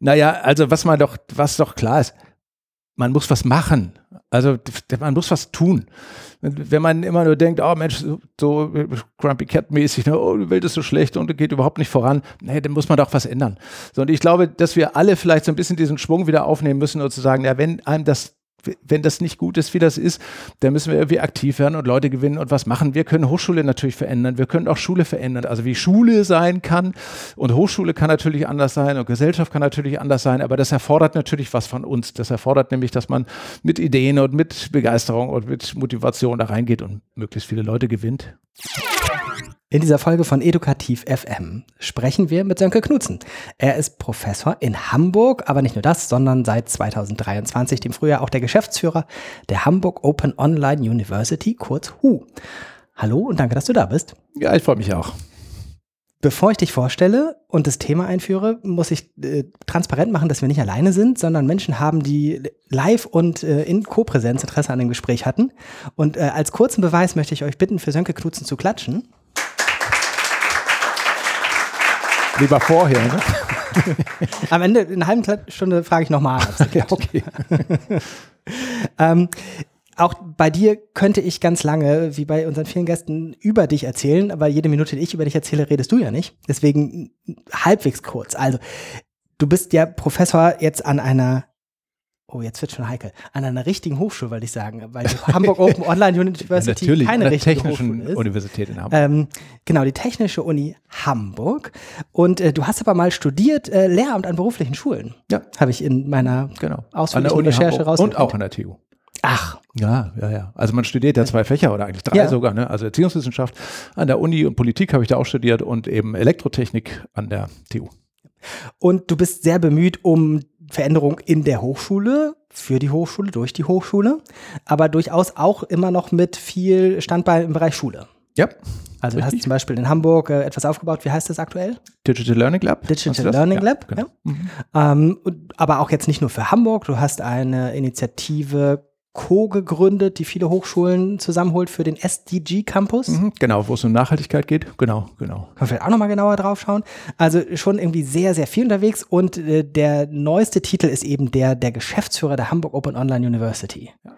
Naja, also was man doch, was doch klar ist, man muss was machen. Also man muss was tun. Wenn man immer nur denkt, oh Mensch, so Grumpy Cat-mäßig, ne, oh, die Welt ist so schlecht und geht überhaupt nicht voran, nee, dann muss man doch was ändern. So, und ich glaube, dass wir alle vielleicht so ein bisschen diesen Schwung wieder aufnehmen müssen und zu sagen, ja, wenn einem das wenn das nicht gut ist, wie das ist, dann müssen wir irgendwie aktiv werden und Leute gewinnen und was machen. Wir können Hochschule natürlich verändern. Wir können auch Schule verändern. Also wie Schule sein kann und Hochschule kann natürlich anders sein und Gesellschaft kann natürlich anders sein. Aber das erfordert natürlich was von uns. Das erfordert nämlich, dass man mit Ideen und mit Begeisterung und mit Motivation da reingeht und möglichst viele Leute gewinnt. In dieser Folge von Edukativ FM sprechen wir mit Sönke Knutzen. Er ist Professor in Hamburg, aber nicht nur das, sondern seit 2023, dem Frühjahr, auch der Geschäftsführer der Hamburg Open Online University, kurz HU. Hallo und danke, dass du da bist. Ja, ich freue mich auch. Bevor ich dich vorstelle und das Thema einführe, muss ich äh, transparent machen, dass wir nicht alleine sind, sondern Menschen haben, die live und äh, in Co-Präsenz Interesse an dem Gespräch hatten. Und äh, als kurzen Beweis möchte ich euch bitten, für Sönke Knutzen zu klatschen. Lieber vorher, ne? Am Ende, in einer halben Stunde frage ich nochmal. Ja, okay. ähm, auch bei dir könnte ich ganz lange, wie bei unseren vielen Gästen, über dich erzählen, aber jede Minute, die ich über dich erzähle, redest du ja nicht. Deswegen halbwegs kurz. Also, du bist ja Professor jetzt an einer Oh, jetzt wird schon heikel. An einer richtigen Hochschule, wollte ich sagen, weil die Hamburg Open Online University ja, keine an der richtige Technischen Hochschule ist. Universität in Hamburg. Ähm, genau, die Technische Uni Hamburg. Und äh, du hast aber mal studiert äh, Lehramt an beruflichen Schulen. Ja. Habe ich in meiner genau. ausführlichen Recherche raus. Und auch an der TU. Ach. Ja, ja, ja. Also man studiert ja zwei Fächer oder eigentlich drei ja. sogar, ne? Also Erziehungswissenschaft an der Uni und Politik habe ich da auch studiert und eben Elektrotechnik an der TU. Und du bist sehr bemüht um Veränderung in der Hochschule, für die Hochschule, durch die Hochschule, aber durchaus auch immer noch mit viel Standbein im Bereich Schule. Ja. Also du hast zum Beispiel in Hamburg äh, etwas aufgebaut, wie heißt das aktuell? Digital Learning Lab. Digital Learning Lab, ja. Genau. ja. Mhm. Ähm, aber auch jetzt nicht nur für Hamburg, du hast eine Initiative Co. gegründet, die viele Hochschulen zusammenholt für den SDG Campus. Mhm, genau, wo es um Nachhaltigkeit geht. Genau, genau. Können wir vielleicht auch nochmal genauer drauf schauen. Also schon irgendwie sehr, sehr viel unterwegs und äh, der neueste Titel ist eben der der Geschäftsführer der Hamburg Open Online University. Ja.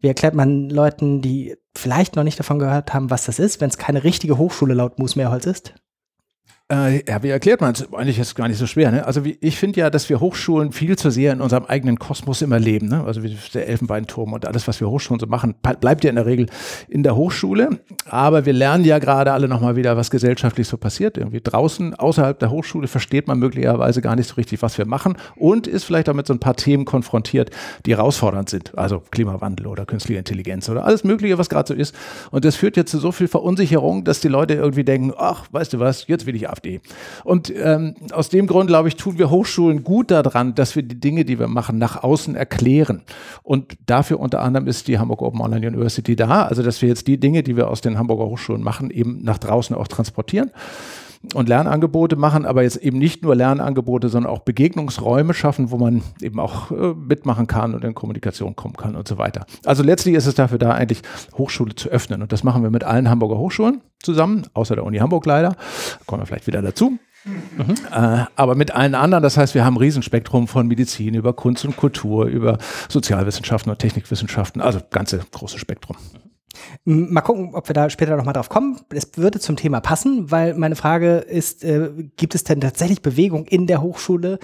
Wie erklärt man Leuten, die vielleicht noch nicht davon gehört haben, was das ist, wenn es keine richtige Hochschule laut Moos Meerholz ist? Äh, ja, wie erklärt man es? Eigentlich ist es gar nicht so schwer. Ne? Also wie, ich finde ja, dass wir Hochschulen viel zu sehr in unserem eigenen Kosmos immer leben. Ne? Also wie der Elfenbeinturm und alles, was wir Hochschulen so machen, bleibt ja in der Regel in der Hochschule. Aber wir lernen ja gerade alle nochmal wieder, was gesellschaftlich so passiert. Irgendwie draußen, außerhalb der Hochschule, versteht man möglicherweise gar nicht so richtig, was wir machen und ist vielleicht auch mit so ein paar Themen konfrontiert, die herausfordernd sind. Also Klimawandel oder künstliche Intelligenz oder alles Mögliche, was gerade so ist. Und das führt jetzt zu so viel Verunsicherung, dass die Leute irgendwie denken, ach, weißt du was, jetzt will ich AfD. Und ähm, aus dem Grund, glaube ich, tun wir Hochschulen gut daran, dass wir die Dinge, die wir machen, nach außen erklären. Und dafür unter anderem ist die Hamburg Open Online University da. Also, dass wir jetzt die Dinge, die wir aus den Hamburger Hochschulen machen, eben nach draußen auch transportieren und Lernangebote machen, aber jetzt eben nicht nur Lernangebote, sondern auch Begegnungsräume schaffen, wo man eben auch äh, mitmachen kann und in Kommunikation kommen kann und so weiter. Also letztlich ist es dafür da, eigentlich Hochschule zu öffnen. Und das machen wir mit allen Hamburger Hochschulen zusammen, außer der Uni Hamburg leider. Da kommen wir vielleicht wieder dazu. Mhm. Äh, aber mit allen anderen, das heißt, wir haben ein Riesenspektrum von Medizin über Kunst und Kultur, über Sozialwissenschaften und Technikwissenschaften, also ganze große Spektrum. Mal gucken, ob wir da später nochmal drauf kommen. Es würde zum Thema passen, weil meine Frage ist, äh, gibt es denn tatsächlich Bewegung in der Hochschule?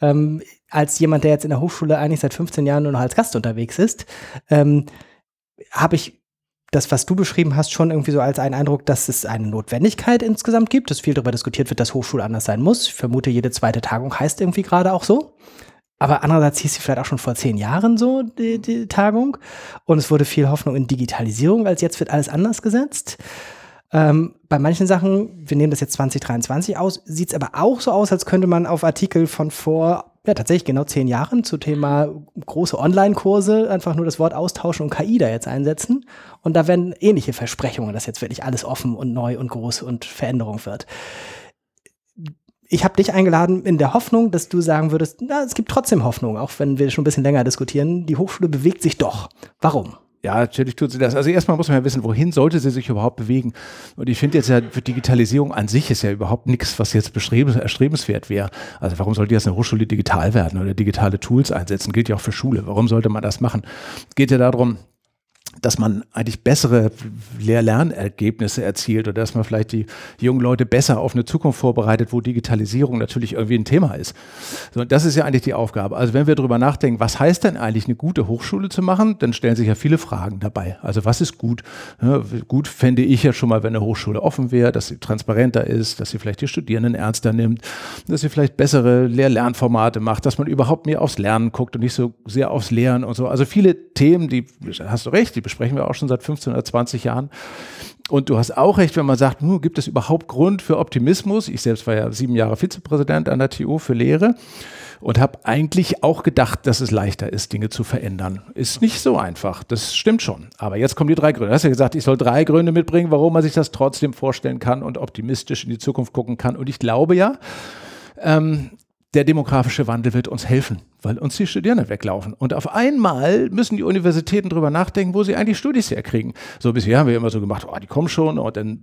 Ähm, als jemand, der jetzt in der Hochschule eigentlich seit 15 Jahren nur noch als Gast unterwegs ist, ähm, habe ich das, was du beschrieben hast, schon irgendwie so als einen Eindruck, dass es eine Notwendigkeit insgesamt gibt, dass viel darüber diskutiert wird, dass Hochschule anders sein muss. Ich vermute, jede zweite Tagung heißt irgendwie gerade auch so. Aber andererseits hieß sie vielleicht auch schon vor zehn Jahren so, die, die Tagung. Und es wurde viel Hoffnung in Digitalisierung, als jetzt wird alles anders gesetzt. Ähm, bei manchen Sachen, wir nehmen das jetzt 2023 aus, sieht es aber auch so aus, als könnte man auf Artikel von vor, ja tatsächlich genau zehn Jahren zu Thema große Online-Kurse einfach nur das Wort austauschen und KI da jetzt einsetzen. Und da werden ähnliche Versprechungen, dass jetzt wirklich alles offen und neu und groß und Veränderung wird ich habe dich eingeladen in der Hoffnung, dass du sagen würdest, na, es gibt trotzdem Hoffnung, auch wenn wir schon ein bisschen länger diskutieren. Die Hochschule bewegt sich doch. Warum? Ja, natürlich tut sie das. Also erstmal muss man ja wissen, wohin sollte sie sich überhaupt bewegen. Und ich finde jetzt ja, Digitalisierung an sich ist ja überhaupt nichts, was jetzt erstrebenswert wäre. Also warum sollte jetzt eine Hochschule digital werden oder digitale Tools einsetzen? Gilt ja auch für Schule. Warum sollte man das machen? Es geht ja darum, dass man eigentlich bessere Lehr-Lernergebnisse erzielt oder dass man vielleicht die jungen Leute besser auf eine Zukunft vorbereitet, wo Digitalisierung natürlich irgendwie ein Thema ist. So, das ist ja eigentlich die Aufgabe. Also wenn wir darüber nachdenken, was heißt denn eigentlich eine gute Hochschule zu machen, dann stellen sich ja viele Fragen dabei. Also was ist gut? Ja, gut fände ich ja schon mal, wenn eine Hochschule offen wäre, dass sie transparenter ist, dass sie vielleicht die Studierenden ernster nimmt, dass sie vielleicht bessere Lehr-Lernformate macht, dass man überhaupt mehr aufs Lernen guckt und nicht so sehr aufs Lehren und so. Also viele Themen, die, hast du recht, die besprechen wir auch schon seit 15 oder 20 Jahren. Und du hast auch recht, wenn man sagt, nun, gibt es überhaupt Grund für Optimismus? Ich selbst war ja sieben Jahre Vizepräsident an der TU für Lehre und habe eigentlich auch gedacht, dass es leichter ist, Dinge zu verändern. Ist nicht so einfach, das stimmt schon. Aber jetzt kommen die drei Gründe. Du hast ja gesagt, ich soll drei Gründe mitbringen, warum man sich das trotzdem vorstellen kann und optimistisch in die Zukunft gucken kann. Und ich glaube ja, ähm, der demografische Wandel wird uns helfen weil uns die Studierenden weglaufen. Und auf einmal müssen die Universitäten drüber nachdenken, wo sie eigentlich Studis herkriegen. So bisher haben wir immer so gemacht, oh, die kommen schon und dann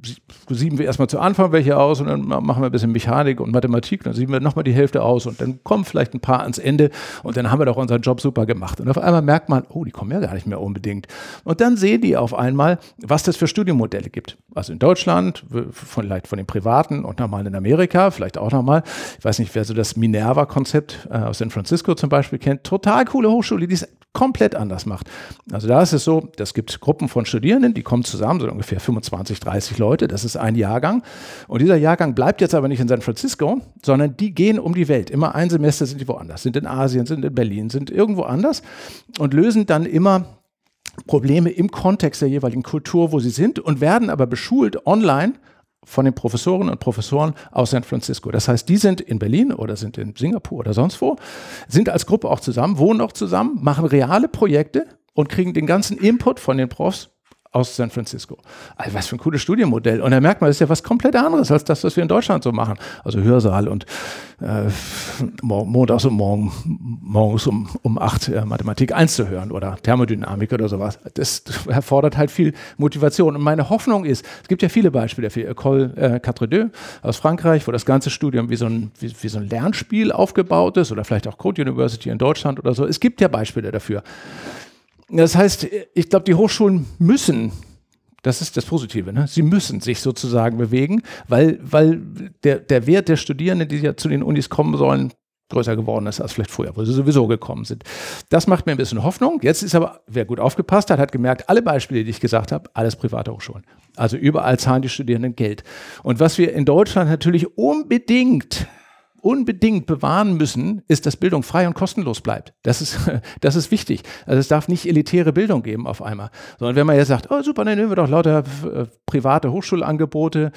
sieben wir erstmal zu Anfang welche aus und dann machen wir ein bisschen Mechanik und Mathematik, dann sieben wir nochmal die Hälfte aus und dann kommen vielleicht ein paar ans Ende und dann haben wir doch unseren Job super gemacht. Und auf einmal merkt man, oh, die kommen ja gar nicht mehr unbedingt. Und dann sehen die auf einmal, was das für Studienmodelle gibt. Also in Deutschland, vielleicht von den Privaten und nochmal in Amerika, vielleicht auch nochmal. Ich weiß nicht, wer so das Minerva-Konzept äh, aus San Francisco zum zum Beispiel kennt, total coole Hochschule, die es komplett anders macht. Also da ist es so, es gibt Gruppen von Studierenden, die kommen zusammen, so ungefähr 25, 30 Leute, das ist ein Jahrgang. Und dieser Jahrgang bleibt jetzt aber nicht in San Francisco, sondern die gehen um die Welt. Immer ein Semester sind die woanders, sind in Asien, sind in Berlin, sind irgendwo anders und lösen dann immer Probleme im Kontext der jeweiligen Kultur, wo sie sind und werden aber beschult online von den Professorinnen und Professoren aus San Francisco. Das heißt, die sind in Berlin oder sind in Singapur oder sonst wo, sind als Gruppe auch zusammen, wohnen auch zusammen, machen reale Projekte und kriegen den ganzen Input von den Profs aus San Francisco. Also was für ein cooles Studienmodell. Und da merkt man, das ist ja was komplett anderes als das, was wir in Deutschland so machen. Also Hörsaal und äh, montags und morgen, morgens um, um acht äh, Mathematik 1 zu hören oder Thermodynamik oder sowas. Das erfordert halt viel Motivation. Und meine Hoffnung ist, es gibt ja viele Beispiele für École äh, Quatre aus Frankreich, wo das ganze Studium wie so, ein, wie, wie so ein Lernspiel aufgebaut ist oder vielleicht auch Code University in Deutschland oder so. Es gibt ja Beispiele dafür. Das heißt, ich glaube, die Hochschulen müssen das ist das Positive. Ne? Sie müssen sich sozusagen bewegen, weil, weil der, der Wert der Studierenden, die ja zu den Unis kommen sollen, größer geworden ist als vielleicht vorher, wo sie sowieso gekommen sind. Das macht mir ein bisschen Hoffnung. Jetzt ist aber, wer gut aufgepasst hat, hat gemerkt, alle Beispiele, die ich gesagt habe, alles private Hochschulen. Also überall zahlen die Studierenden Geld. Und was wir in Deutschland natürlich unbedingt unbedingt bewahren müssen, ist, dass Bildung frei und kostenlos bleibt. Das ist, das ist wichtig. Also es darf nicht elitäre Bildung geben auf einmal. Sondern wenn man jetzt sagt, oh super, dann nehmen wir doch lauter äh, private Hochschulangebote.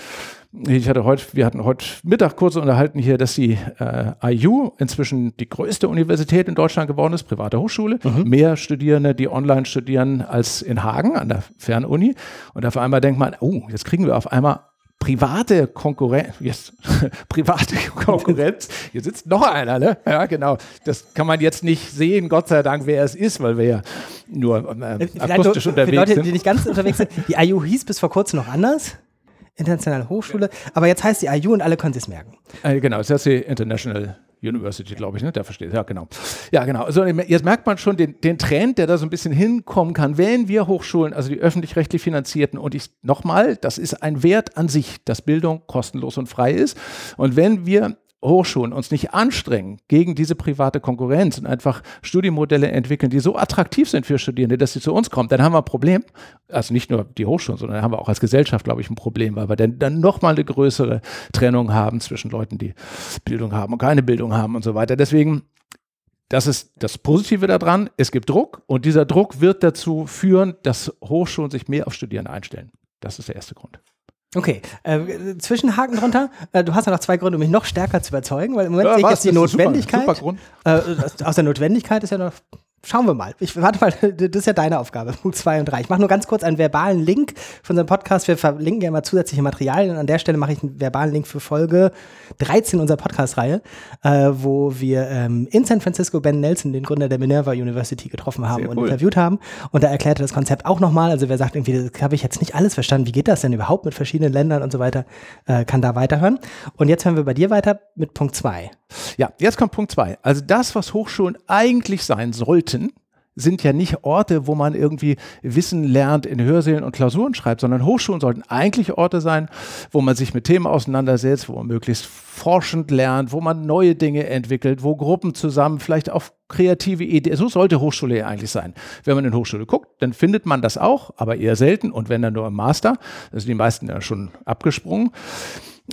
Ich hatte heute, wir hatten heute Mittag kurz unterhalten hier, dass die äh, IU inzwischen die größte Universität in Deutschland geworden ist, private Hochschule. Mhm. Mehr Studierende, die online studieren, als in Hagen an der Fernuni. Und auf einmal denkt man, oh, jetzt kriegen wir auf einmal private Konkurrenz, yes, private Konkurrenz, hier sitzt noch einer, ne? Ja, genau. Das kann man jetzt nicht sehen, Gott sei Dank, wer es ist, weil wir ja nur äh, akustisch unterwegs für Leute, sind. die nicht ganz unterwegs sind, die IU hieß bis vor kurzem noch anders. Internationale Hochschule, aber jetzt heißt die IU und alle können es merken. Äh, genau, es heißt die International University, glaube ich, ne? Der versteht. Ja, genau. Ja, genau. Also jetzt merkt man schon den, den Trend, der da so ein bisschen hinkommen kann, wenn wir Hochschulen, also die öffentlich-rechtlich finanzierten, und ich nochmal, das ist ein Wert an sich, dass Bildung kostenlos und frei ist. Und wenn wir Hochschulen uns nicht anstrengen gegen diese private Konkurrenz und einfach Studienmodelle entwickeln, die so attraktiv sind für Studierende, dass sie zu uns kommen, dann haben wir ein Problem. Also nicht nur die Hochschulen, sondern dann haben wir auch als Gesellschaft, glaube ich, ein Problem, weil wir dann, dann nochmal eine größere Trennung haben zwischen Leuten, die Bildung haben und keine Bildung haben und so weiter. Deswegen das ist das Positive daran. Es gibt Druck und dieser Druck wird dazu führen, dass Hochschulen sich mehr auf Studierende einstellen. Das ist der erste Grund. Okay, äh, Zwischenhaken drunter. Äh, du hast ja noch zwei Gründe, um mich noch stärker zu überzeugen, weil im Moment ja, sehe ich jetzt die Notwendigkeit. Super, super Grund. Äh, aus der Notwendigkeit ist ja noch Schauen wir mal. Ich warte mal, das ist ja deine Aufgabe, Punkt 2 und 3. Ich mache nur ganz kurz einen verbalen Link für unseren Podcast. Wir verlinken ja immer zusätzliche Materialien. An der Stelle mache ich einen verbalen Link für Folge 13 unserer Podcast-Reihe, äh, wo wir ähm, in San Francisco Ben Nelson, den Gründer der Minerva University, getroffen haben Sehr und cool. interviewt haben. Und da erklärte das Konzept auch nochmal. Also wer sagt irgendwie, das habe ich jetzt nicht alles verstanden, wie geht das denn überhaupt mit verschiedenen Ländern und so weiter, äh, kann da weiterhören. Und jetzt hören wir bei dir weiter mit Punkt 2. Ja, jetzt kommt Punkt 2. Also das, was Hochschulen eigentlich sein sollten, sind ja nicht Orte, wo man irgendwie Wissen lernt, in Hörsälen und Klausuren schreibt, sondern Hochschulen sollten eigentlich Orte sein, wo man sich mit Themen auseinandersetzt, wo man möglichst forschend lernt, wo man neue Dinge entwickelt, wo Gruppen zusammen vielleicht auf kreative Ideen, so sollte Hochschule ja eigentlich sein. Wenn man in Hochschule guckt, dann findet man das auch, aber eher selten und wenn dann nur im Master, da sind die meisten ja schon abgesprungen.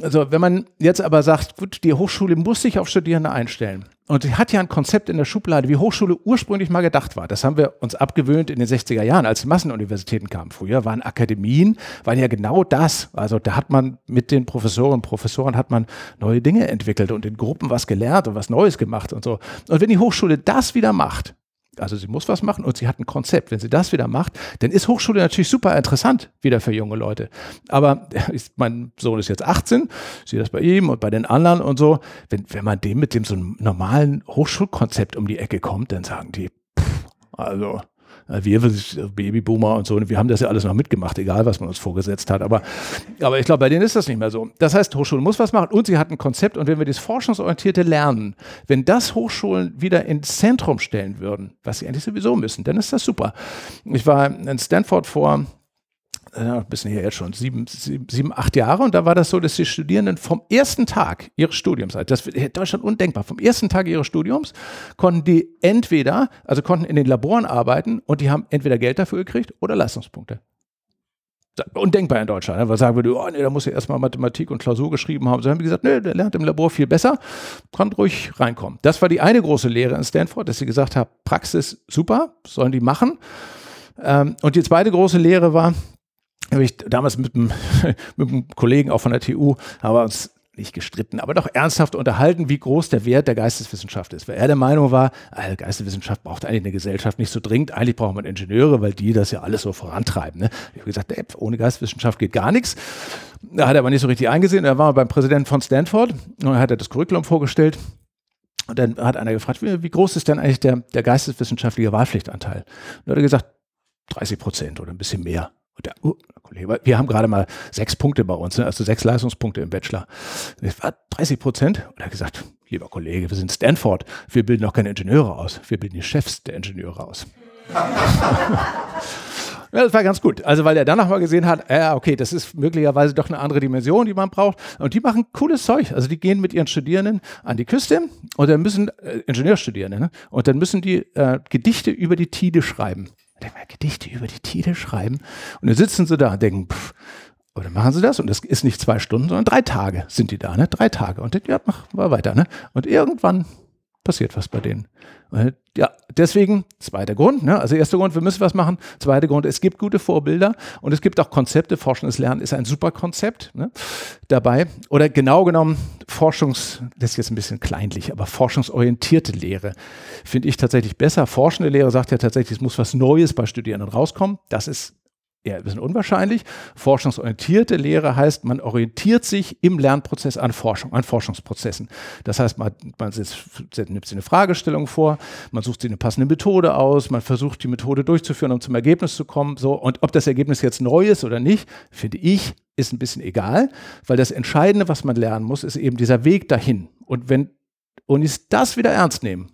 Also wenn man jetzt aber sagt, gut, die Hochschule muss sich auf Studierende einstellen und sie hat ja ein Konzept in der Schublade, wie Hochschule ursprünglich mal gedacht war. Das haben wir uns abgewöhnt in den 60er Jahren, als die Massenuniversitäten kamen. Früher waren Akademien, waren ja genau das. Also da hat man mit den Professoren und Professoren hat man neue Dinge entwickelt und in Gruppen was gelernt und was Neues gemacht und so. Und wenn die Hochschule das wieder macht, also sie muss was machen und sie hat ein Konzept. Wenn sie das wieder macht, dann ist Hochschule natürlich super interessant wieder für junge Leute. Aber ist, mein Sohn ist jetzt 18, sehe das bei ihm und bei den anderen und so. Wenn, wenn man dem mit dem so einem normalen Hochschulkonzept um die Ecke kommt, dann sagen die, pff, also wir, Babyboomer und so, wir haben das ja alles noch mitgemacht, egal was man uns vorgesetzt hat. Aber, aber ich glaube, bei denen ist das nicht mehr so. Das heißt, Hochschule muss was machen und sie hat ein Konzept. Und wenn wir das forschungsorientierte Lernen, wenn das Hochschulen wieder ins Zentrum stellen würden, was sie eigentlich sowieso müssen, dann ist das super. Ich war in Stanford vor ein bisschen her jetzt schon, sieben, sieben, sieben, acht Jahre. Und da war das so, dass die Studierenden vom ersten Tag ihres Studiums, also das ist Deutschland undenkbar, vom ersten Tag ihres Studiums konnten die entweder, also konnten in den Laboren arbeiten und die haben entweder Geld dafür gekriegt oder Leistungspunkte. Undenkbar in Deutschland, ne? weil sagen würde, oh nee, da muss er erstmal Mathematik und Klausur geschrieben haben. So haben wir gesagt, nee, der lernt im Labor viel besser, kann ruhig reinkommen. Das war die eine große Lehre in Stanford, dass sie gesagt haben, Praxis super, sollen die machen. Ähm, und die zweite große Lehre war, habe ich damals mit einem, mit einem Kollegen auch von der TU, haben wir uns nicht gestritten, aber doch ernsthaft unterhalten, wie groß der Wert der Geisteswissenschaft ist. Weil er der Meinung war, also Geisteswissenschaft braucht eigentlich eine Gesellschaft nicht so dringend, eigentlich braucht man Ingenieure, weil die das ja alles so vorantreiben. Ne? Ich habe gesagt, ey, ohne Geisteswissenschaft geht gar nichts. Da hat er aber nicht so richtig eingesehen. Da war beim Präsidenten von Stanford und dann hat er das Curriculum vorgestellt. Und dann hat einer gefragt, wie, wie groß ist denn eigentlich der, der geisteswissenschaftliche Wahlpflichtanteil? Und dann hat er gesagt, 30 Prozent oder ein bisschen mehr. Der, uh, Kollege, wir haben gerade mal sechs Punkte bei uns, ne? also sechs Leistungspunkte im Bachelor. Das war 30 Prozent. Und er hat gesagt, lieber Kollege, wir sind Stanford, wir bilden noch keine Ingenieure aus, wir bilden die Chefs der Ingenieure aus. Ja, das war ganz gut. Also, weil er dann nochmal gesehen hat, ja, okay, das ist möglicherweise doch eine andere Dimension, die man braucht. Und die machen cooles Zeug. Also, die gehen mit ihren Studierenden an die Küste und dann müssen, äh, Ingenieurstudierende, ne? und dann müssen die äh, Gedichte über die Tide schreiben. Gedichte über die Titel schreiben. Und dann sitzen sie da und denken, pff, dann machen sie das und das ist nicht zwei Stunden, sondern drei Tage sind die da, ne? Drei Tage. Und dann, ja, mach mal weiter, ne? Und irgendwann passiert was bei denen. Und ja, deswegen, zweiter Grund, ne? also erster Grund, wir müssen was machen. Zweiter Grund, es gibt gute Vorbilder und es gibt auch Konzepte. Forschendes Lernen ist ein super Konzept ne? dabei. Oder genau genommen, Forschungs, das ist jetzt ein bisschen kleinlich, aber forschungsorientierte Lehre finde ich tatsächlich besser. Forschende Lehre sagt ja tatsächlich, es muss was Neues bei Studierenden rauskommen. Das ist eher ein bisschen unwahrscheinlich. Forschungsorientierte Lehre heißt, man orientiert sich im Lernprozess an Forschung, an Forschungsprozessen. Das heißt, man, man nimmt sich eine Fragestellung vor, man sucht sich eine passende Methode aus, man versucht die Methode durchzuführen, um zum Ergebnis zu kommen. So. Und ob das Ergebnis jetzt neu ist oder nicht, finde ich, ist ein bisschen egal, weil das Entscheidende, was man lernen muss, ist eben dieser Weg dahin. Und wenn Unis das wieder ernst nehmen,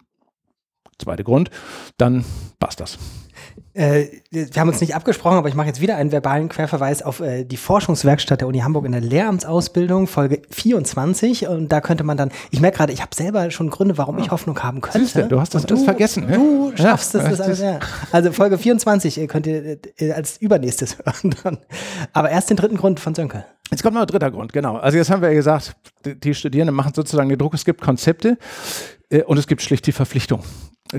zweiter Grund, dann passt das. Äh, wir haben uns nicht abgesprochen, aber ich mache jetzt wieder einen verbalen Querverweis auf äh, die Forschungswerkstatt der Uni Hamburg in der Lehramtsausbildung, Folge 24. Und da könnte man dann, ich merke gerade, ich habe selber schon Gründe, warum ich Hoffnung haben könnte. Siehste, du hast das alles vergessen. Ne? Du schaffst ja, das, das alles. Ja. Also Folge 24 äh, könnt ihr äh, als übernächstes hören dann. Aber erst den dritten Grund von Sönke. Jetzt kommt noch ein dritter Grund, genau. Also jetzt haben wir ja gesagt, die Studierenden machen sozusagen den Druck, es gibt Konzepte äh, und es gibt schlicht die Verpflichtung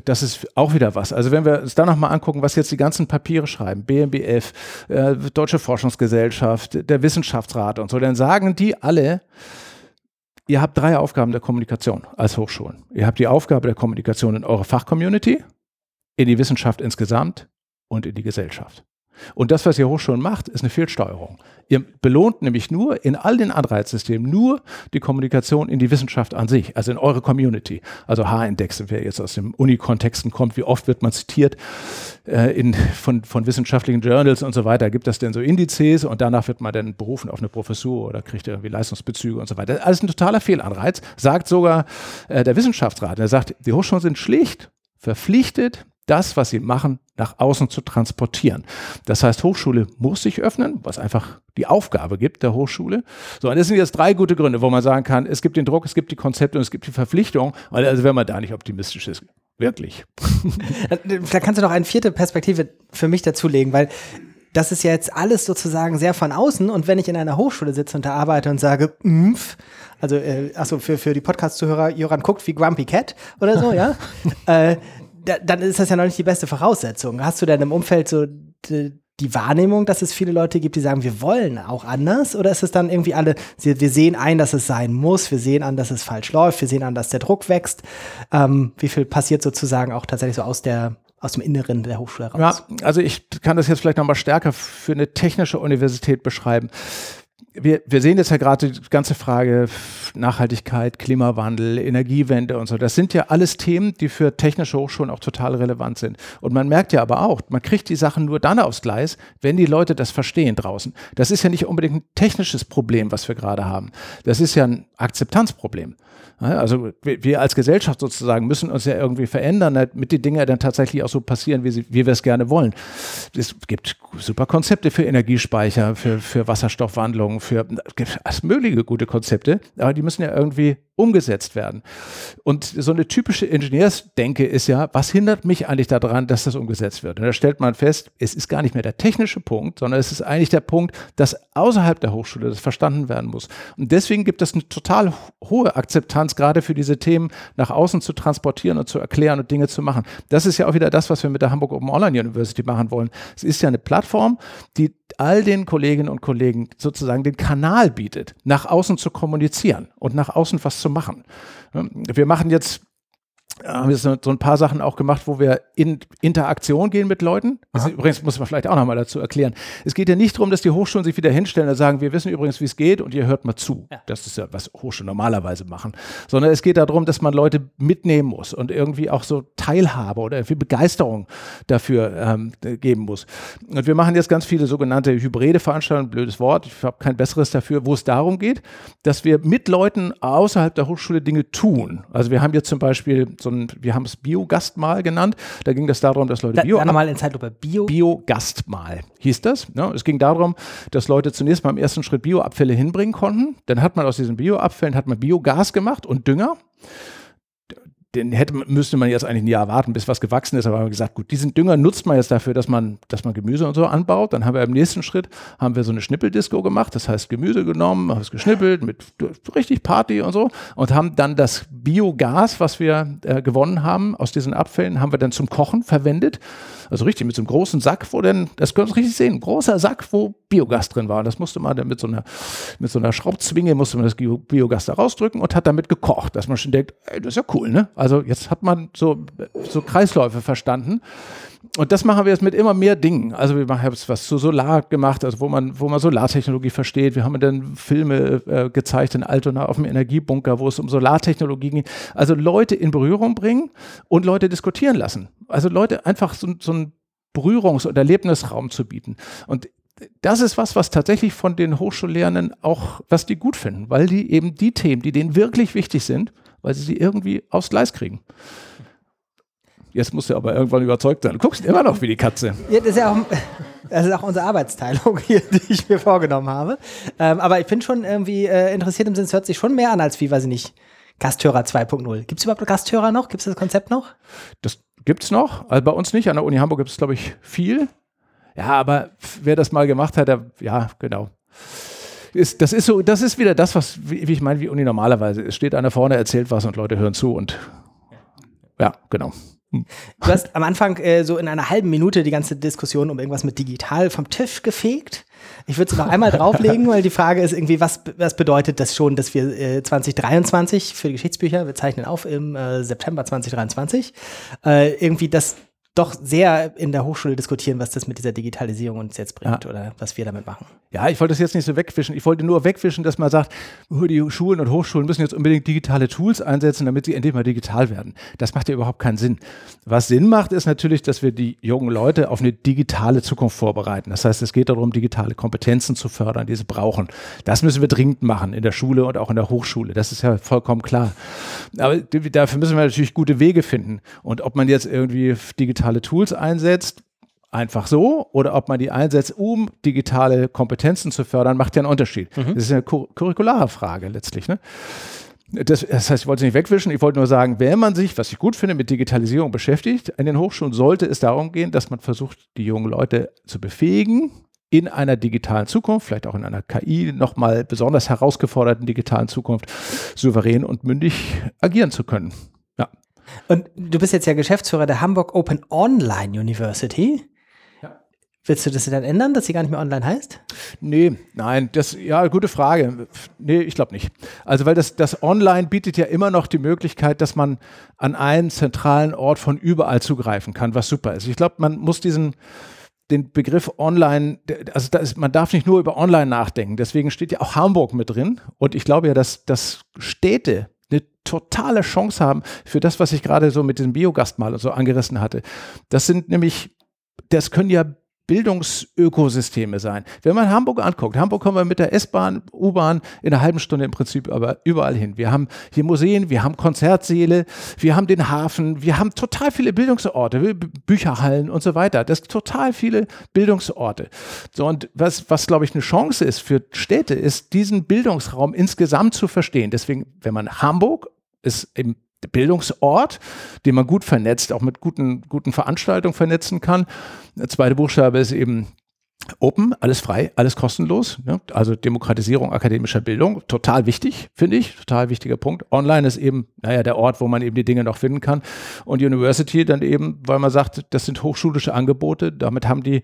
das ist auch wieder was. Also wenn wir uns da nochmal angucken, was jetzt die ganzen Papiere schreiben, BMBF, äh, Deutsche Forschungsgesellschaft, der Wissenschaftsrat und so, dann sagen die alle, ihr habt drei Aufgaben der Kommunikation als Hochschulen. Ihr habt die Aufgabe der Kommunikation in eurer Fachcommunity, in die Wissenschaft insgesamt und in die Gesellschaft. Und das, was ihr Hochschulen macht, ist eine Fehlsteuerung. Ihr belohnt nämlich nur in all den Anreizsystemen nur die Kommunikation in die Wissenschaft an sich, also in eure Community. Also H-Index, wer jetzt aus dem Uni-Kontexten kommt, wie oft wird man zitiert äh, in, von, von wissenschaftlichen Journals und so weiter. Gibt das denn so Indizes und danach wird man dann berufen auf eine Professur oder kriegt irgendwie Leistungsbezüge und so weiter. Alles ein totaler Fehlanreiz, sagt sogar äh, der Wissenschaftsrat. Er sagt, die Hochschulen sind schlicht verpflichtet, das, was sie machen, nach außen zu transportieren. Das heißt, Hochschule muss sich öffnen, was einfach die Aufgabe gibt der Hochschule. So, und das sind jetzt drei gute Gründe, wo man sagen kann, es gibt den Druck, es gibt die Konzepte und es gibt die Verpflichtung. Also wenn man da nicht optimistisch ist, wirklich. da kannst du noch eine vierte Perspektive für mich dazulegen, weil das ist ja jetzt alles sozusagen sehr von außen und wenn ich in einer Hochschule sitze und da arbeite und sage, Mpf, also äh, achso, für, für die Podcast-Zuhörer, Joran guckt wie Grumpy Cat oder so, ja, äh, da, dann ist das ja noch nicht die beste Voraussetzung. Hast du denn im Umfeld so die, die Wahrnehmung, dass es viele Leute gibt, die sagen, wir wollen auch anders? Oder ist es dann irgendwie alle, wir sehen ein, dass es sein muss, wir sehen an, dass es falsch läuft, wir sehen an, dass der Druck wächst? Ähm, wie viel passiert sozusagen auch tatsächlich so aus der aus dem Inneren der Hochschule heraus? Ja, also ich kann das jetzt vielleicht nochmal stärker für eine technische Universität beschreiben wir, wir sehen jetzt ja gerade die ganze Frage Nachhaltigkeit, Klimawandel, Energiewende und so. Das sind ja alles Themen, die für technische Hochschulen auch total relevant sind. Und man merkt ja aber auch, man kriegt die Sachen nur dann aufs Gleis, wenn die Leute das verstehen draußen. Das ist ja nicht unbedingt ein technisches Problem, was wir gerade haben. Das ist ja ein Akzeptanzproblem. Also wir als Gesellschaft sozusagen müssen uns ja irgendwie verändern, damit die Dinge dann tatsächlich auch so passieren, wie, sie, wie wir es gerne wollen. Es gibt super Konzepte für Energiespeicher, für, für Wasserstoffwandlung, für alles mögliche gute Konzepte, aber die müssen ja irgendwie umgesetzt werden. Und so eine typische Ingenieursdenke ist ja, was hindert mich eigentlich daran, dass das umgesetzt wird? Und da stellt man fest, es ist gar nicht mehr der technische Punkt, sondern es ist eigentlich der Punkt, dass außerhalb der Hochschule das verstanden werden muss. Und deswegen gibt es eine total hohe Akzeptanz, gerade für diese Themen nach außen zu transportieren und zu erklären und Dinge zu machen. Das ist ja auch wieder das, was wir mit der Hamburg Open Online University machen wollen. Es ist ja eine Plattform, die all den Kolleginnen und Kollegen sozusagen den Kanal bietet, nach außen zu kommunizieren und nach außen was zu machen. Wir machen jetzt haben wir so ein paar Sachen auch gemacht, wo wir in Interaktion gehen mit Leuten. Das übrigens muss man vielleicht auch nochmal dazu erklären. Es geht ja nicht darum, dass die Hochschulen sich wieder hinstellen und sagen, wir wissen übrigens, wie es geht und ihr hört mal zu. Ja. Das ist ja, was Hochschulen normalerweise machen. Sondern es geht darum, dass man Leute mitnehmen muss und irgendwie auch so Teilhabe oder viel Begeisterung dafür ähm, geben muss. Und wir machen jetzt ganz viele sogenannte hybride Veranstaltungen, blödes Wort, ich habe kein besseres dafür, wo es darum geht, dass wir mit Leuten außerhalb der Hochschule Dinge tun. Also wir haben jetzt zum Beispiel so ein, wir haben es Biogastmahl genannt. Da ging das darum, dass Leute da, Bio. Nochmal in Zeitlupe. Bio. Biogastmahl hieß das. Ja, es ging darum, dass Leute zunächst mal im ersten Schritt Bioabfälle hinbringen konnten. Dann hat man aus diesen Bioabfällen hat man Biogas gemacht und Dünger den hätte, müsste man jetzt eigentlich ein Jahr warten, bis was gewachsen ist. Aber wir haben gesagt, gut, diesen Dünger nutzt man jetzt dafür, dass man, dass man Gemüse und so anbaut. Dann haben wir im nächsten Schritt haben wir so eine Schnippeldisco gemacht. Das heißt, Gemüse genommen, haben es geschnippelt mit richtig Party und so und haben dann das Biogas, was wir äh, gewonnen haben aus diesen Abfällen, haben wir dann zum Kochen verwendet. Also richtig mit so einem großen Sack, wo dann, das können Sie richtig sehen, großer Sack, wo Biogas drin war. Und das musste man dann mit so einer, mit so einer Schraubzwinge, musste man das Biogas da rausdrücken und hat damit gekocht, dass man schon denkt, ey, das ist ja cool, ne? Also jetzt hat man so, so Kreisläufe verstanden. Und das machen wir jetzt mit immer mehr Dingen. Also wir haben jetzt was zu Solar gemacht, also wo man, wo man Solartechnologie versteht. Wir haben dann Filme äh, gezeigt in Altona auf dem Energiebunker, wo es um Solartechnologie ging. Also Leute in Berührung bringen und Leute diskutieren lassen. Also Leute einfach so, so einen Berührungs- oder Erlebnisraum zu bieten. Und das ist was, was tatsächlich von den Hochschullehrenden auch, was die gut finden, weil die eben die Themen, die denen wirklich wichtig sind, weil sie sie irgendwie aufs Gleis kriegen. Jetzt musst du aber irgendwann überzeugt sein. Du guckst immer noch wie die Katze. Ja, das, ist ja auch, das ist auch unsere Arbeitsteilung hier, die ich mir vorgenommen habe. Ähm, aber ich bin schon irgendwie äh, interessiert im Sinne, es hört sich schon mehr an als wie, weiß ich nicht, Gasthörer 2.0. Gibt es überhaupt Gasthörer noch? Gibt es das Konzept noch? Das gibt es noch. Also bei uns nicht. An der Uni Hamburg gibt es, glaube ich, viel. Ja, aber wer das mal gemacht hat, der, ja, genau. Ist, das ist so, das ist wieder das, was, wie, wie ich meine, wie Uni normalerweise ist. Steht einer vorne, erzählt was und Leute hören zu und ja, genau. Hm. Du hast am Anfang äh, so in einer halben Minute die ganze Diskussion um irgendwas mit digital vom Tisch gefegt. Ich würde es noch einmal drauflegen, weil die Frage ist irgendwie, was, was bedeutet das schon, dass wir äh, 2023 für die Geschichtsbücher, wir zeichnen auf im äh, September 2023, äh, irgendwie das doch sehr in der Hochschule diskutieren, was das mit dieser Digitalisierung uns jetzt bringt ja. oder was wir damit machen. Ja, ich wollte das jetzt nicht so wegwischen. Ich wollte nur wegwischen, dass man sagt, oh, die Schulen und Hochschulen müssen jetzt unbedingt digitale Tools einsetzen, damit sie endlich mal digital werden. Das macht ja überhaupt keinen Sinn. Was Sinn macht, ist natürlich, dass wir die jungen Leute auf eine digitale Zukunft vorbereiten. Das heißt, es geht darum, digitale Kompetenzen zu fördern, die sie brauchen. Das müssen wir dringend machen in der Schule und auch in der Hochschule. Das ist ja vollkommen klar. Aber dafür müssen wir natürlich gute Wege finden. Und ob man jetzt irgendwie digitale Tools einsetzt, einfach so oder ob man die einsetzt, um digitale Kompetenzen zu fördern, macht ja einen Unterschied. Mhm. Das ist eine curriculare Frage letztlich. Ne? Das, das, heißt, ich wollte es nicht wegwischen, ich wollte nur sagen, wenn man sich, was ich gut finde, mit Digitalisierung beschäftigt, in den Hochschulen sollte es darum gehen, dass man versucht, die jungen Leute zu befähigen, in einer digitalen Zukunft, vielleicht auch in einer KI, nochmal besonders herausgeforderten digitalen Zukunft, souverän und mündig agieren zu können. Ja. Und du bist jetzt ja Geschäftsführer der Hamburg Open Online University. Willst du das dann ändern, dass sie gar nicht mehr online heißt? Nee, nein, das, ja, gute Frage. Nee, ich glaube nicht. Also, weil das, das Online bietet ja immer noch die Möglichkeit, dass man an einen zentralen Ort von überall zugreifen kann, was super ist. Ich glaube, man muss diesen, den Begriff online, also ist, man darf nicht nur über online nachdenken. Deswegen steht ja auch Hamburg mit drin. Und ich glaube ja, dass, dass Städte eine totale Chance haben für das, was ich gerade so mit diesem Biogast mal so angerissen hatte. Das sind nämlich, das können ja Bildungsökosysteme sein. Wenn man Hamburg anguckt, Hamburg kommen wir mit der S-Bahn, U-Bahn in einer halben Stunde im Prinzip aber überall hin. Wir haben hier Museen, wir haben Konzertsäle, wir haben den Hafen, wir haben total viele Bildungsorte, Bücherhallen und so weiter. Das sind total viele Bildungsorte. So, und was, was glaube ich eine Chance ist für Städte, ist diesen Bildungsraum insgesamt zu verstehen. Deswegen, wenn man Hamburg ist im Bildungsort, den man gut vernetzt, auch mit guten, guten Veranstaltungen vernetzen kann. Der zweite Buchstabe ist eben Open, alles frei, alles kostenlos. Ne? Also Demokratisierung akademischer Bildung, total wichtig, finde ich, total wichtiger Punkt. Online ist eben, naja, der Ort, wo man eben die Dinge noch finden kann. Und University dann eben, weil man sagt, das sind hochschulische Angebote, damit haben die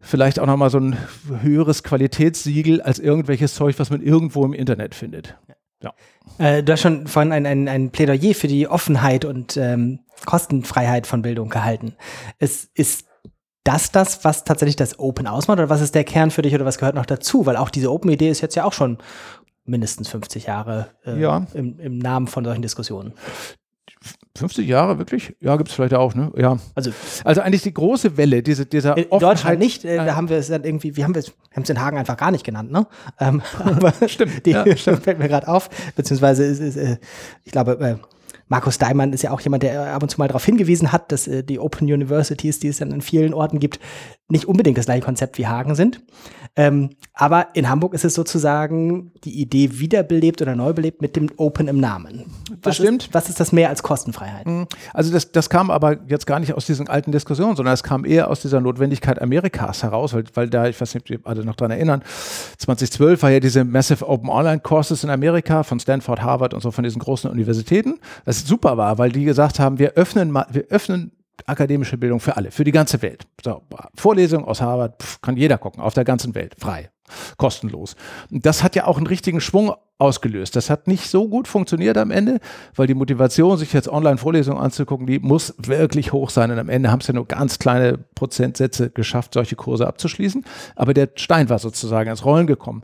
vielleicht auch nochmal so ein höheres Qualitätssiegel als irgendwelches Zeug, was man irgendwo im Internet findet. Ja. Äh, du hast schon vorhin ein, ein, ein Plädoyer für die Offenheit und ähm, Kostenfreiheit von Bildung gehalten. Es ist das das, was tatsächlich das Open ausmacht oder was ist der Kern für dich oder was gehört noch dazu? Weil auch diese Open-Idee ist jetzt ja auch schon mindestens 50 Jahre äh, ja. im, im Namen von solchen Diskussionen. 50 Jahre, wirklich? Ja, gibt es vielleicht auch, ne? Ja. Also, also eigentlich die große Welle, diese, dieser In Offenheit, Deutschland nicht, äh, da haben wir es dann irgendwie, wir haben es, haben es in Hagen einfach gar nicht genannt, ne? Ähm, aber stimmt. Die ja, stimmt. fällt mir gerade auf, beziehungsweise ist, ist, äh, ich glaube, äh, Markus Daimann ist ja auch jemand, der ab und zu mal darauf hingewiesen hat, dass äh, die Open Universities, die es dann in vielen Orten gibt, nicht unbedingt das gleiche Konzept wie Hagen sind. Ähm, aber in Hamburg ist es sozusagen die Idee wiederbelebt oder neu belebt mit dem Open im Namen. Was stimmt. Ist, was ist das mehr als Kostenfreiheit? Mhm. Also das, das kam aber jetzt gar nicht aus diesen alten Diskussionen, sondern es kam eher aus dieser Notwendigkeit Amerikas heraus, weil, weil da, ich weiß nicht, ob Sie alle noch dran erinnern, 2012 war ja diese Massive Open Online Courses in Amerika von Stanford, Harvard und so von diesen großen Universitäten. Das super war, weil die gesagt haben, wir öffnen mal, wir öffnen akademische Bildung für alle, für die ganze Welt. So, Vorlesung aus Harvard pff, kann jeder gucken, auf der ganzen Welt, frei, kostenlos. Das hat ja auch einen richtigen Schwung ausgelöst. Das hat nicht so gut funktioniert am Ende, weil die Motivation, sich jetzt Online-Vorlesungen anzugucken, die muss wirklich hoch sein. Und am Ende haben es ja nur ganz kleine Prozentsätze geschafft, solche Kurse abzuschließen. Aber der Stein war sozusagen ins Rollen gekommen.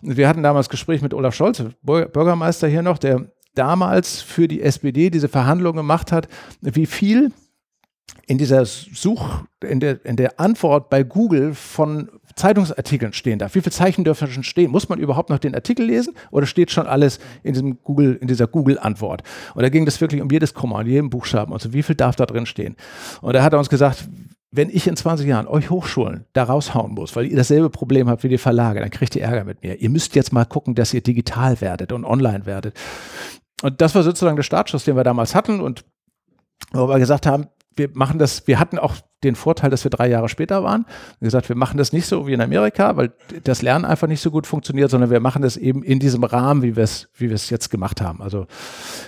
Wir hatten damals Gespräch mit Olaf Scholz, Bürgermeister hier noch, der damals für die SPD diese Verhandlungen gemacht hat, wie viel in dieser Such, in der, in der Antwort bei Google von Zeitungsartikeln stehen darf. Wie viele Zeichen dürfen schon stehen? Muss man überhaupt noch den Artikel lesen oder steht schon alles in diesem Google, in dieser Google-Antwort? Und da ging das wirklich um jedes Komma, um jeden Buchstaben und so. Wie viel darf da drin stehen? Und da hat er uns gesagt, wenn ich in 20 Jahren euch Hochschulen da raushauen muss, weil ihr dasselbe Problem habt wie die Verlage, dann kriegt ihr Ärger mit mir. Ihr müsst jetzt mal gucken, dass ihr digital werdet und online werdet. Und das war sozusagen der Startschuss, den wir damals hatten und wo wir gesagt haben, wir machen das, wir hatten auch den Vorteil, dass wir drei Jahre später waren. Wir gesagt, wir machen das nicht so wie in Amerika, weil das Lernen einfach nicht so gut funktioniert, sondern wir machen das eben in diesem Rahmen, wie wir es, wie wir es jetzt gemacht haben. Also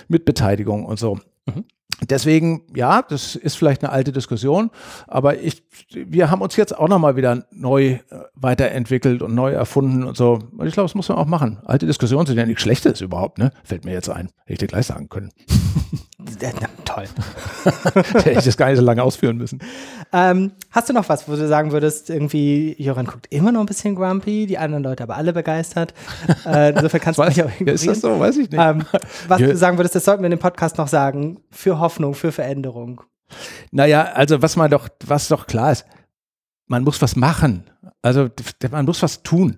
mit Beteiligung und so. Mhm. Deswegen, ja, das ist vielleicht eine alte Diskussion, aber ich, wir haben uns jetzt auch nochmal wieder neu äh, weiterentwickelt und neu erfunden und so. Und ich glaube, das muss man auch machen. Alte Diskussionen sind ja nichts Schlechtes überhaupt, ne? Fällt mir jetzt ein. Hätte ich dir gleich sagen können. Äh, na, toll. Hätte ich das gar nicht so lange ausführen müssen. Ähm, hast du noch was, wo du sagen würdest, irgendwie, Joran guckt immer noch ein bisschen grumpy, die anderen Leute aber alle begeistert. Äh, insofern kannst du mich auch Ja, ist das so? Weiß ich nicht. Ähm, was Ja. du sagen würdest, das sollten wir in dem Podcast noch sagen. Für Hoffnung, für Veränderung. Naja, also was man doch, was doch klar ist, man muss was machen. Also man muss was tun.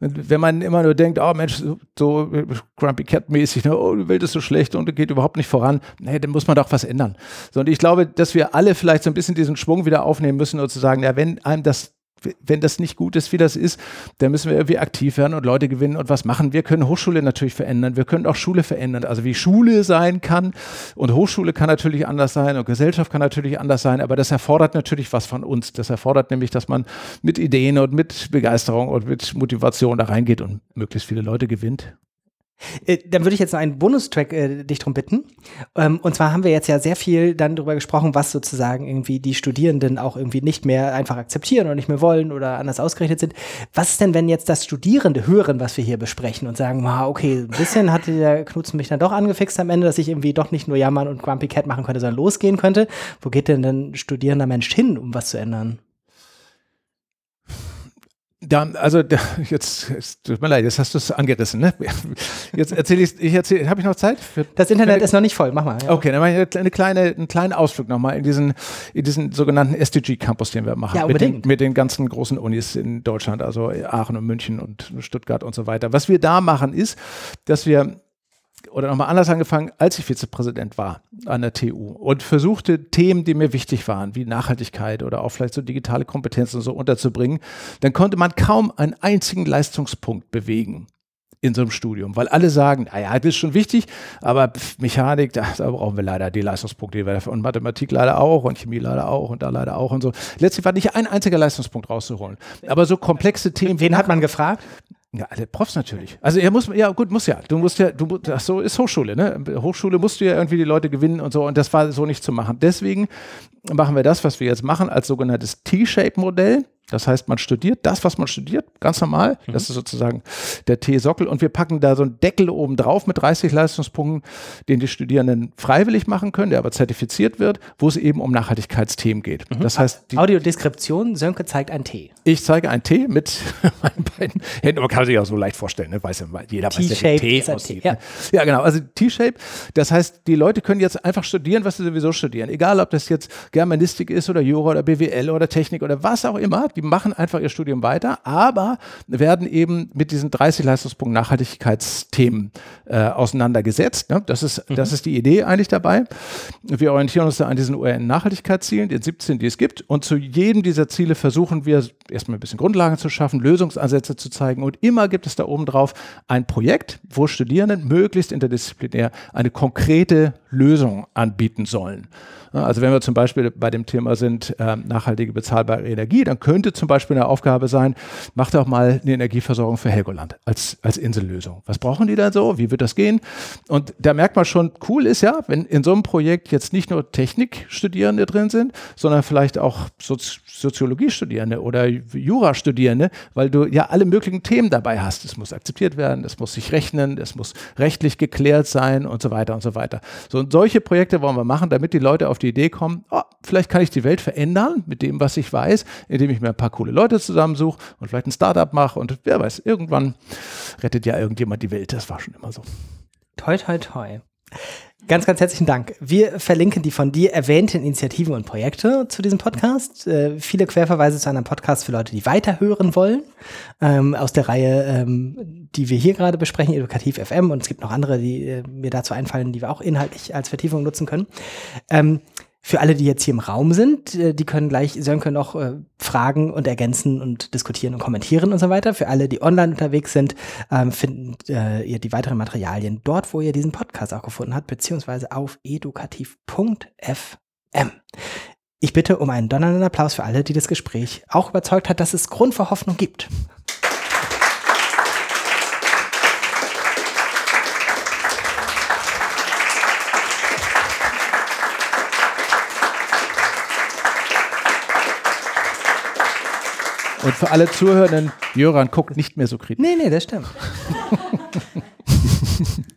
Wenn man immer nur denkt, oh Mensch, so, Grumpy Cat-mäßig, ne, oh, die Welt ist so schlecht und geht überhaupt nicht voran, nee, dann muss man doch was ändern. So, und ich glaube, dass wir alle vielleicht so ein bisschen diesen Schwung wieder aufnehmen müssen und zu sagen, ja, wenn einem das wenn das nicht gut ist, wie das ist, dann müssen wir irgendwie aktiv werden und Leute gewinnen und was machen. Wir können Hochschule natürlich verändern. Wir können auch Schule verändern. Also wie Schule sein kann und Hochschule kann natürlich anders sein und Gesellschaft kann natürlich anders sein, aber das erfordert natürlich was von uns. Das erfordert nämlich, dass man mit Ideen und mit Begeisterung und mit Motivation da reingeht und möglichst viele Leute gewinnt. Äh, dann würde ich jetzt noch einen Bonustrack äh, dich drum bitten. Ähm, und zwar haben wir jetzt ja sehr viel dann darüber gesprochen, was sozusagen irgendwie die Studierenden auch irgendwie nicht mehr einfach akzeptieren oder nicht mehr wollen oder anders ausgerichtet sind. Was ist denn, wenn jetzt das Studierende hören, was wir hier besprechen und sagen, ah, okay, ein bisschen hatte der Knutzen mich dann doch angefixt am Ende, dass ich irgendwie doch nicht nur jammern und Grumpy Cat machen könnte, sondern losgehen könnte. Wo geht denn ein studierender Mensch hin, um was zu ändern? Da, also jetzt, es tut mir leid, jetzt hast du es angerissen. Ne? Jetzt erzähle ich, ich erzähle, habe ich noch Zeit? Für, Das Internet ist noch nicht voll, mach mal. Ja. Okay, dann mache ich eine kleine, einen kleinen Ausflug nochmal in diesen, in diesen sogenannten SDG-Campus, den wir machen. Ja, mit, den, unbedingt. mit den ganzen großen Unis in Deutschland, also Aachen und München und Stuttgart und so weiter. Was wir da machen, ist, dass wir oder nochmal anders angefangen, als ich Vizepräsident war an der TU und versuchte, Themen, die mir wichtig waren, wie Nachhaltigkeit oder auch vielleicht so digitale Kompetenzen und so unterzubringen, dann konnte man kaum einen einzigen Leistungspunkt bewegen in so einem Studium, weil alle sagen, naja, das ist schon wichtig, aber Mechanik, da, da brauchen wir leider die Leistungspunkte, die wir dafür, und Mathematik leider auch und Chemie leider auch und da leider auch und so. Letztlich war nicht ein einziger Leistungspunkt rauszuholen. Aber so komplexe Themen. Wen hat man gefragt? Ja, alle Profs natürlich. Also er muss, ja gut, muss ja. Du musst ja, du, ach so ist Hochschule, ne? Hochschule musst du ja irgendwie die Leute gewinnen und so und das war so nicht zu machen. Deswegen machen wir das, was wir jetzt machen, als sogenanntes T-Shape-Modell. Das heißt, man studiert das, was man studiert, ganz normal. Das ist sozusagen der T-Sockel. Und wir packen da so einen Deckel oben drauf mit 30 Leistungspunkten, den die Studierenden freiwillig machen können, der aber zertifiziert wird, wo es eben um Nachhaltigkeitsthemen geht. Das heißt, die, Audiodeskription, Sönke zeigt ein T. ich zeige ein T mit meinen beiden Händen. Man kann sich auch so leicht vorstellen, ne? weiß ja, jeder weiß ja, wie T aussieht. T, ne? Ja, genau. Also T-Shape. Das heißt, die Leute können jetzt einfach studieren, was sie sowieso studieren. Egal, ob das jetzt Germanistik ist oder Jura oder BWL oder Technik oder was auch immer. Die machen einfach ihr Studium weiter, aber werden eben mit diesen 30 Leistungspunkten Nachhaltigkeitsthemen äh, auseinandergesetzt. Ne? Das, ist, das ist die Idee eigentlich dabei. Wir orientieren uns da an diesen UN-Nachhaltigkeitszielen, den 17, die es gibt. Und zu jedem dieser Ziele versuchen wir erstmal ein bisschen Grundlagen zu schaffen, Lösungsansätze zu zeigen. Und immer gibt es da oben drauf ein Projekt, wo Studierenden möglichst interdisziplinär eine konkrete Lösung anbieten sollen. Also wenn wir zum Beispiel bei dem Thema sind, ähm, nachhaltige bezahlbare Energie, dann könnte zum Beispiel eine Aufgabe sein, mach doch mal eine Energieversorgung für Helgoland als, als Insellösung. Was brauchen die dann so? Wie wird das gehen? Und da merkt man schon, cool ist ja, wenn in so einem Projekt jetzt nicht nur Technikstudierende drin sind, sondern vielleicht auch Sozi Soziologiestudierende oder Jurastudierende, weil du ja alle möglichen Themen dabei hast. Es muss akzeptiert werden, es muss sich rechnen, es muss rechtlich geklärt sein und so weiter und so weiter. So und solche Projekte wollen wir machen, damit die Leute auf die Idee kommen, oh, vielleicht kann ich die Welt verändern mit dem, was ich weiß, indem ich mir ein paar coole Leute zusammensuche und vielleicht ein Startup mache und wer weiß, irgendwann rettet ja irgendjemand die Welt. Das war schon immer so. Toi, toi, toi. Ganz, ganz herzlichen Dank. Wir verlinken die von dir erwähnten Initiativen und Projekte zu diesem Podcast. Äh, viele Querverweise zu einem Podcast für Leute, die weiterhören wollen. Ähm, aus der Reihe, ähm, die wir hier gerade besprechen, Edukativ FM. Und es gibt noch andere, die äh, mir dazu einfallen, die wir auch inhaltlich als Vertiefung nutzen können. Ähm, für alle, die jetzt hier im Raum sind, äh, die können gleich Sönke noch äh, fragen und ergänzen und diskutieren und kommentieren und so weiter. Für alle, die online unterwegs sind, ähm, finden äh, ihr die weiteren Materialien dort, wo ihr diesen Podcast auch gefunden habt, beziehungsweise auf edukativ.fm. Ich bitte um einen donnernden Applaus für alle, die das Gespräch auch überzeugt hat, dass es Grund für Hoffnung gibt. Und für alle Zuhörenden, Jöran guckt nicht mehr so kritisch. Nee, nee, das stimmt.